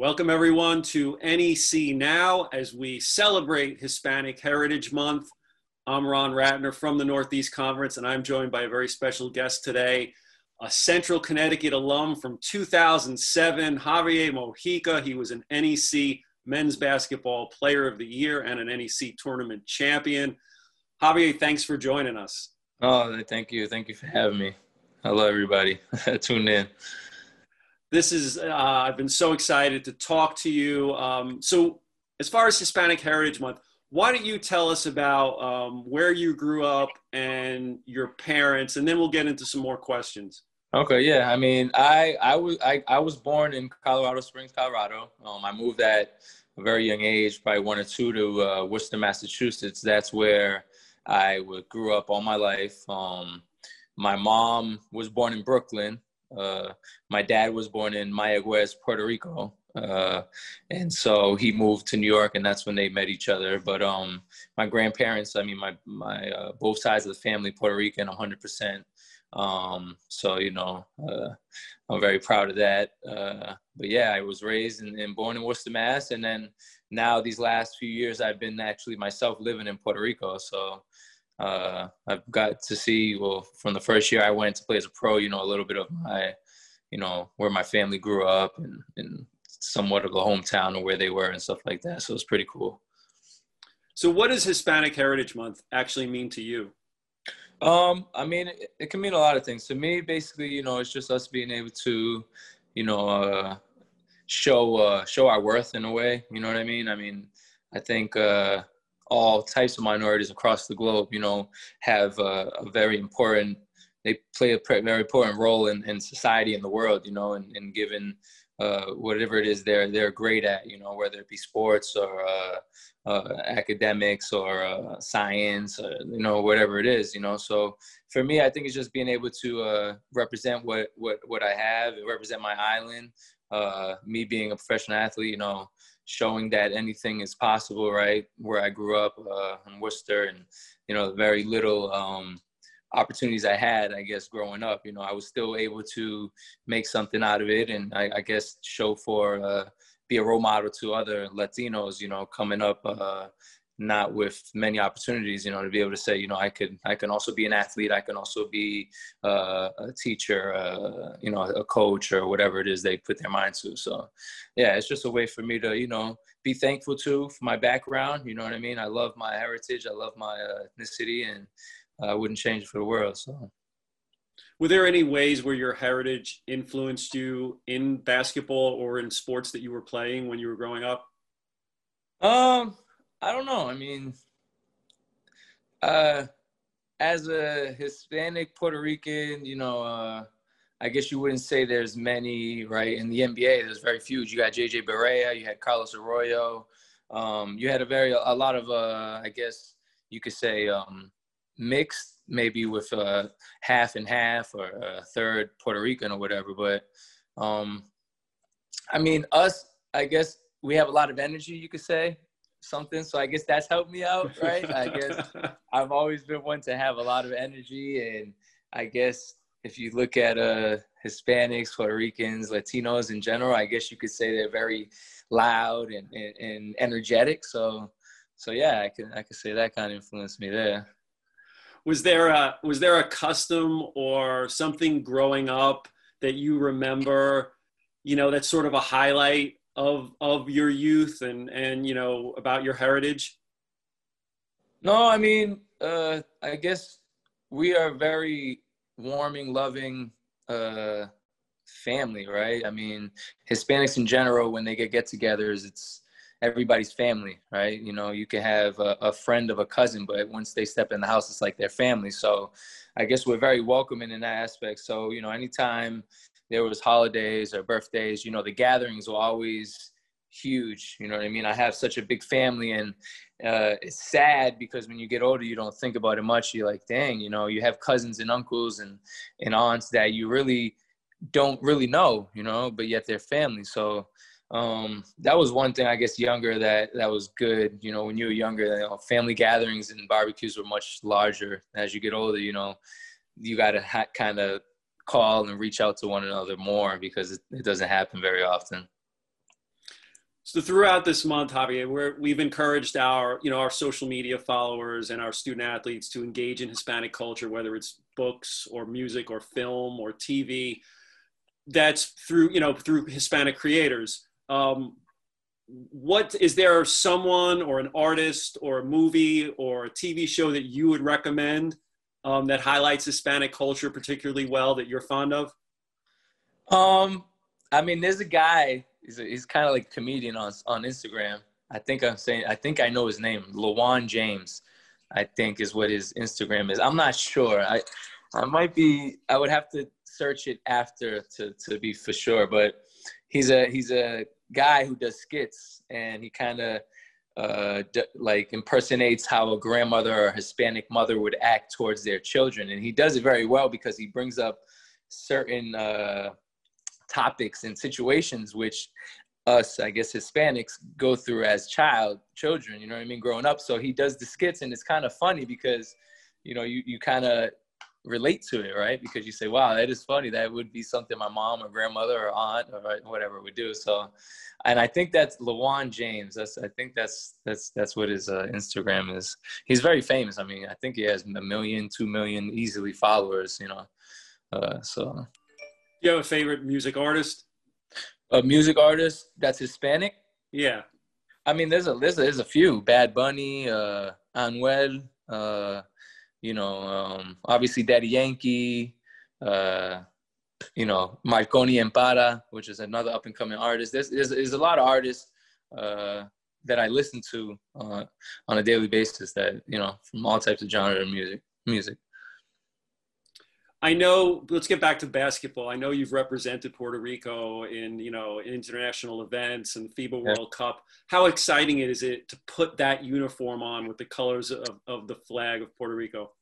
Welcome, everyone, to NEC Now as we celebrate Hispanic Heritage Month. I'm Ron Ratner from the Northeast Conference, and I'm joined by a very special guest today, a Central Connecticut alum from 2007, Javier Mojica. He was an NEC Men's Basketball Player of the Year and an NEC Tournament Champion. Javier, thanks for joining us. Oh, thank you. Thank you for having me. Hello, everybody. Tune in this is uh, i've been so excited to talk to you. Um, so as far as hispanic heritage month why don't you tell us about um, where you grew up and your parents and then we'll get into some more questions. Okay yeah i mean i i was i, I was born in colorado springs colorado. Um, i moved at a very young age probably one or two to uh, worcester massachusetts. That's where i grew up all my life. Um, my mom was born in brooklyn uh, my dad was born in Mayagüez, Puerto Rico, uh, and so he moved to New York, and that's when they met each other. But um, my grandparents, I mean, my my uh, both sides of the family, Puerto Rican, 100 percent. Um, so you know, uh, I'm very proud of that. Uh, but yeah, I was raised and, and born in Worcester, Mass, and then now these last few years, I've been actually myself living in Puerto Rico. So uh, I've got to see, well, from the first year I went to play as a pro, you know, a little bit of my, you know, where my family grew up and, and somewhat of the hometown or where they were and stuff like that. So it's pretty cool. So what does Hispanic Heritage Month actually mean to you? Um, I mean, it, it, can mean a lot of things. To me, basically, you know, it's just us being able to, you know, uh, show uh, show our worth in a way. You know what I mean? I mean, I think uh, all types of minorities across the globe, you know, have a, a very important, they play a very important role in, in society and the world, you know, and, and given uh, whatever it is they're they're great at, you know, whether it be sports or uh, uh, academics or uh, science, or, you know, whatever it is, you know. So for me, I think it's just being able to uh, represent what what what I have, represent my island. Uh, me being a professional athlete, you know, showing that anything is possible, right? Where I grew up uh, in Worcester, and you know, very little um, opportunities I had, I guess, growing up. You know, I was still able to make something out of it, and I, I guess show for uh, be a role model to other Latinos. You know, coming up. Uh, not with many opportunities, you know, to be able to say, you know, I could, I can also be an athlete. I can also be uh, a teacher, uh, you know, a coach or whatever it is they put their mind to. So, yeah, it's just a way for me to, you know, be thankful to for my background. You know what I mean? I love my heritage. I love my uh, ethnicity, and I wouldn't change it for the world. So. Were there any ways where your heritage influenced you in basketball or in sports that you were playing when you were growing up? Um, I don't know. I mean, uh, as a Hispanic Puerto Rican, you know, uh, I guess you wouldn't say there's many, right? In the NBA, there's very few. You got JJ Barea, you had Carlos Arroyo, um, you had a very a lot of, uh, I guess you could say, um, mixed, maybe with uh, half and half or a third Puerto Rican or whatever. But um, I mean, us, I guess we have a lot of energy, you could say something. So I guess that's helped me out, right? I guess I've always been one to have a lot of energy, and I guess if you look at uh, Hispanics, Puerto Ricans, Latinos in general, I guess you could say they're very loud and, and, and energetic. So, so yeah, I can I could say that kind of influenced me there. Was there a was there a custom or something growing up that you remember? You know, that's sort of a highlight of of your youth and and you know about your heritage? No, I mean, uh, I guess we are very warming, loving uh, family, right? I mean, Hispanics in general, when they get get-togethers, it's everybody's family, right? You know, you can have a, a, friend of a cousin, but once they step in the house, it's like their family. So, I guess we're very welcoming in that aspect. So, you know, anytime there was holidays or birthdays, you know, the gatherings were always huge. You know what I mean? I have such a big family and uh, it's sad because when you get older, you don't think about it much. You're like, dang, you know, you have cousins and uncles and, and aunts that you really don't really know, you know, but yet they're family. So um, that was one thing, I guess, younger that, that was good. You know, when you were younger, you know, family gatherings and barbecues were much larger. As you get older, you know, you got to ha- kind of call and reach out to one another more because it, it doesn't happen very often. So throughout this month, Javier, we have encouraged our, you know, our social media followers and our student athletes to engage in Hispanic culture, whether it's books or music or film or TV. That's through, you know, through Hispanic creators. Um, what is there someone or an artist or a movie or a TV show that you would recommend um, that highlights Hispanic culture particularly well that you're fond of? Um, I mean, there's a guy he's he's kind of like comedian on on Instagram. I think I'm saying I think I know his name, Lawan James. I think is what his Instagram is. I'm not sure. I I might be. I would have to search it after to to be for sure. But he's a he's a guy who does skits, and he kind of uh, d- like impersonates how a grandmother or a Hispanic mother would act towards their children, and he does it very well because he brings up certain uh, topics and situations which us, I guess, Hispanics go through as child children. You know what I mean, growing up. So he does the skits, and it's kind of funny because, you know, you you kind of relate to it, right? Because you say, "Wow, that is funny. That would be something my mom or grandmother or aunt or whatever would do." So, and I think that's Lawan James. That's I think that's that's that's what his uh, Instagram is. He's very famous. I mean, I think he has a million, two million easily followers. You know, uh, so you have a favorite music artist? A music artist that's Hispanic? Yeah. I mean, there's a there's a, there's a few. Bad Bunny, uh, Anuel, uh, you know, um, obviously Daddy Yankee, uh, you know, Marconi Impara, which is another up and coming artist. There's, there's, there's a lot of artists uh, that I listen to uh, on a daily basis that you know from all types of genre of music. Music. I know. Let's get back to basketball. I know you've represented Puerto Rico in you know international events and FIBA World. Cup. How exciting is it to put that uniform on with the colors of, of the flag of Puerto Rico?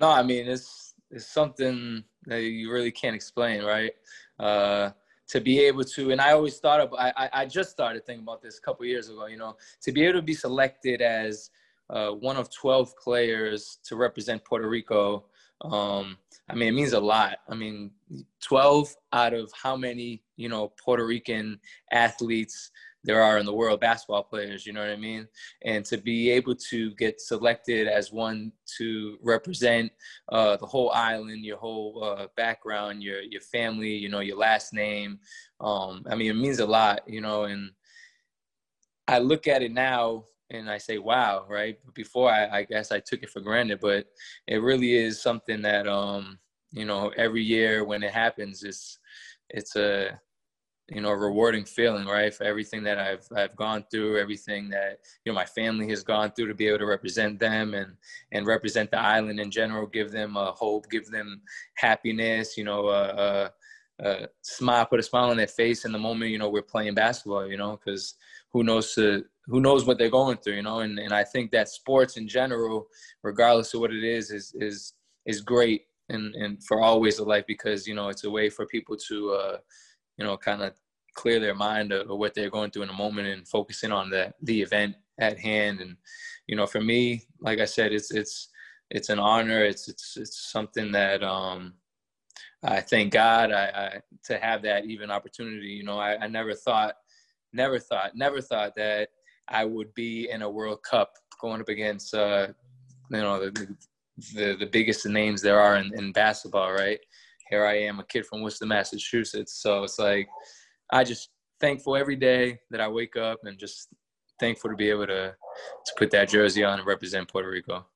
No, I mean it's it's something that you really can't explain, right? Uh, to be able to, and I always thought of. I I just started thinking about this a couple years ago. You know, to be able to be selected as uh, one of twelve players to represent Puerto Rico um, I mean, it means a lot. I mean, 12 out of how many, you know, Puerto Rican athletes there are in the world, basketball players, you know what I mean? And to be able to get selected as one to represent uh, the whole island, your whole uh, background, your, your family, you know, your last name. Um, I mean, it means a lot, you know, and I look at it now and I say, wow, right? Before I, I guess I took it for granted, but it really is something that, um, you know, every year when it happens, it's, it's a, you know, a rewarding feeling, right? For everything that I've, I've gone through, everything that, you know, my family has gone through to be able to represent them and, and represent the island in general, give them a hope, give them happiness, you know, uh, uh, smile, put a smile on their face in the moment, you know, we're playing basketball, you know, because who knows to who knows what they're going through, you know. And and I think that sports in general, regardless of what it is, is is is great and and for always of life because you know it's a way for people to uh, you know kind of clear their mind of, of what they're going through in a moment and focusing on the the event at hand. And you know, for me, like I said, it's it's it's an honor. It's it's it's something that um, I thank God I, I to have that even opportunity. You know, I, I never thought never thought, never thought that I would be in a World Cup going up against, uh, you know, the, the, the biggest names there are in, in basketball, right? Here I am, a kid from Worcester, Massachusetts. So it's like, I just thankful every day that I wake up and just thankful to be able to, to put that jersey on and represent Puerto Rico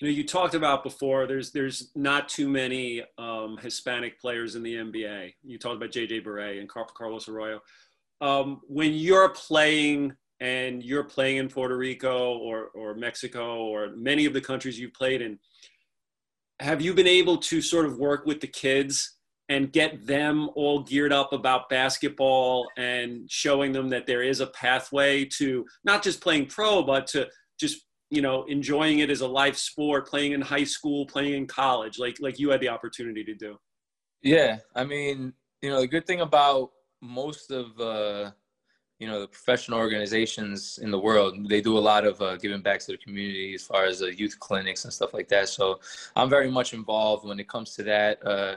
you know you talked about before there's there's not too many um, hispanic players in the nba you talked about jj Barea and carlos arroyo um, when you're playing and you're playing in Puerto Rico or, or Mexico or many of the countries you've played in, have you been able to sort of work with the kids and get them all geared up about basketball and showing them that there is a pathway to not just playing pro, but to just you know enjoying it as a life sport, playing in high school, playing in college, like like you had the opportunity to do. Yeah, I mean, you know, the good thing about most of uh, you know the professional organizations in the world they do a lot of uh, giving back to the community as far as uh, youth clinics and stuff like that so i'm very much involved when it comes to that uh,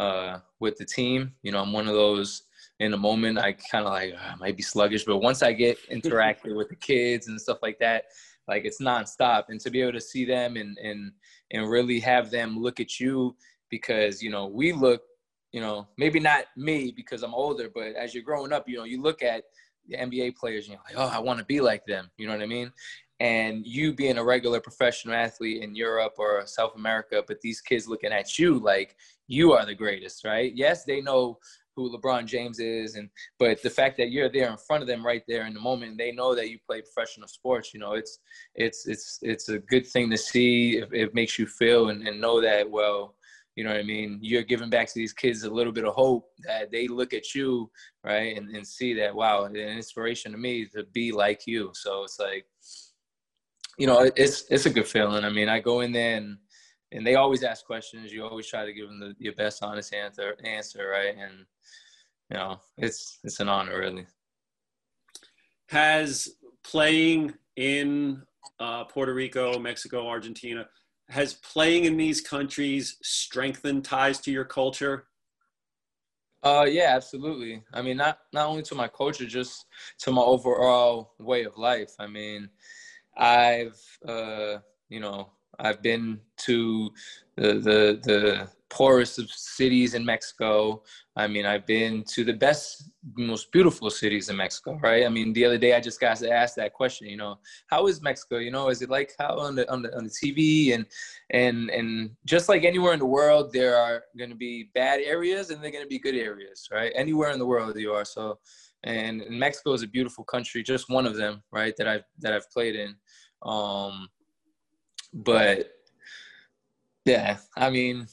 uh, with the team you know i'm one of those in the moment, I kind of like oh, I might be sluggish. But once I get interacted with the kids and stuff like that, like it's nonstop. And to be able to see them and and and really have them look at you because you know we look, you know, maybe not me because I'm older, but as you're growing up, you know, you look at the NBA players and you're like, oh, I want to be like them. You know what I mean? and you being a regular professional athlete in Europe or South America, but these kids looking at you like you are the greatest, right? Yes, they know who LeBron James is, and but the fact that you're there in front of them right there in the moment, they know that you play professional sports. You know, it's it's it's it's a good thing to see. It, it makes you feel and, and know that well. You know what I mean? You're giving back to these kids a little bit of hope that they look at you, right, and, and see that wow, an inspiration to me to be like you. So it's like, you know, it's it's a good feeling. I mean, I go in there and and they always ask questions. You always try to give them the, your best honest answer, answer, right? And you know, it's it's an honor, really. Has playing in uh, Puerto Rico, Mexico, Argentina, has playing in these countries strengthened ties to your culture? Uh, yeah, absolutely. I mean, not not only to my culture, just to my overall way of life. I mean, I've uh, you know I've been to the the the poorest of cities in Mexico. I mean, I've been to the best, most beautiful cities in Mexico, right? I mean, the other day I just got to ask that question. You know, how is Mexico? You know, is it like how on the on the on the TV and and and just like anywhere in the world, there are going to be bad areas and they're going to be good areas, right? Anywhere in the world you are. So, and, and Mexico is a beautiful country, just one of them, right? That I've that I've played in. Um, but yeah, I mean,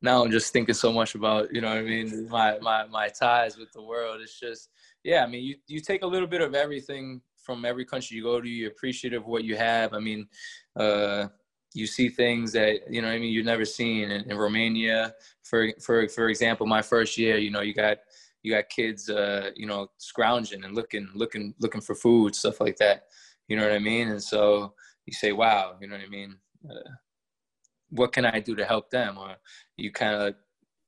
now I'm just thinking so much about, you know I mean, my, my, my ties with the world. It's just, yeah, I mean, you, you take a little bit of everything from every country you go to, you're appreciative of what you have. I mean, uh, you see things that, you know I mean, you've never seen in, in Romania, for, for, for example, my first year, you know, you got, you got kids, uh, you know, scrounging and looking, looking, looking for food, stuff like that. You know what I mean? And so you say, wow, you know what I mean? Uh, what can I do to help them? Or you kind of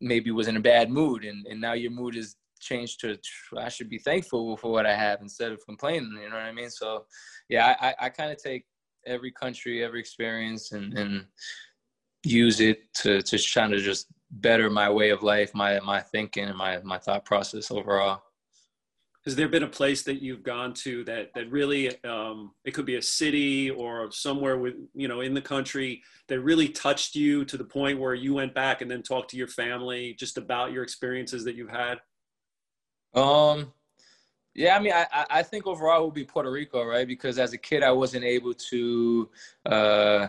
maybe was in a bad mood and, and now your mood is changed to I should be thankful for what I have instead of complaining. You know what I mean? So yeah, I, I kind of take every country, every experience and, and use it to, to try to just better my way of life, my, my thinking and my, my thought process overall has there been a place that you've gone to that that really um, it could be a city or somewhere with you know in the country that really touched you to the point where you went back and then talked to your family just about your experiences that you've had? Um yeah i mean i i think overall it would be puerto rico right? Because as a kid i wasn't able to uh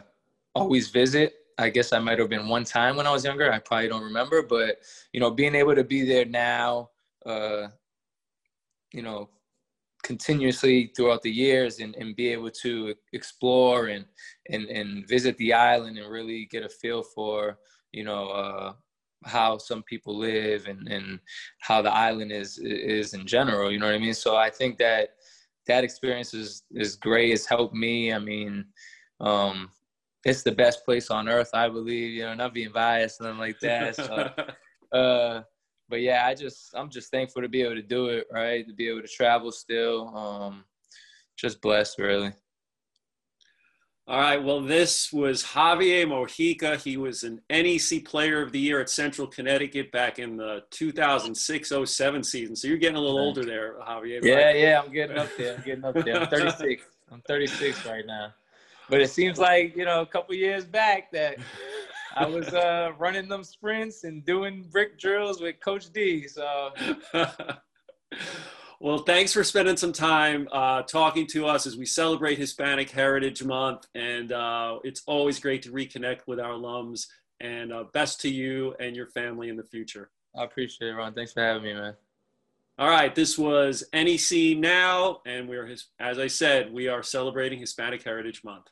always visit. I guess I might have been one time when I was younger. I probably don't remember, but you know, being able to be there now, uh, you know, continuously throughout the years and, and be able to explore and, and, and visit the island and really get a feel for, you know, uh, how some people live and, and how the island is, is in general, you know what I mean? So I think that that experience is, is great. It's helped me. I mean, um, it's the best place on earth, I believe, you know, not being biased, nothing like that. So, uh, but yeah, I just I'm just thankful to be able to do it, right? To be able to travel still. Um, just blessed, really. All right. Well, this was Javier Mojica. He was an NEC Player of the Year at Central Connecticut back in the 2006-07 season. So you're getting a little older there, Javier. Yeah, yeah, I'm getting up there. I'm getting up there. I'm 36. I'm 36 right now. But it seems like you know a couple years back that I was uh, running them sprints and doing brick drills with Coach D. So. well, thanks for spending some time uh, talking to us as we celebrate Hispanic Heritage Month. And uh, it's always great to reconnect with our alums. And uh, best to you and your family in the future. I appreciate it, Ron. Thanks for having me, man. All right, this was NEC Now, and we're, as I said, we are celebrating Hispanic Heritage Month.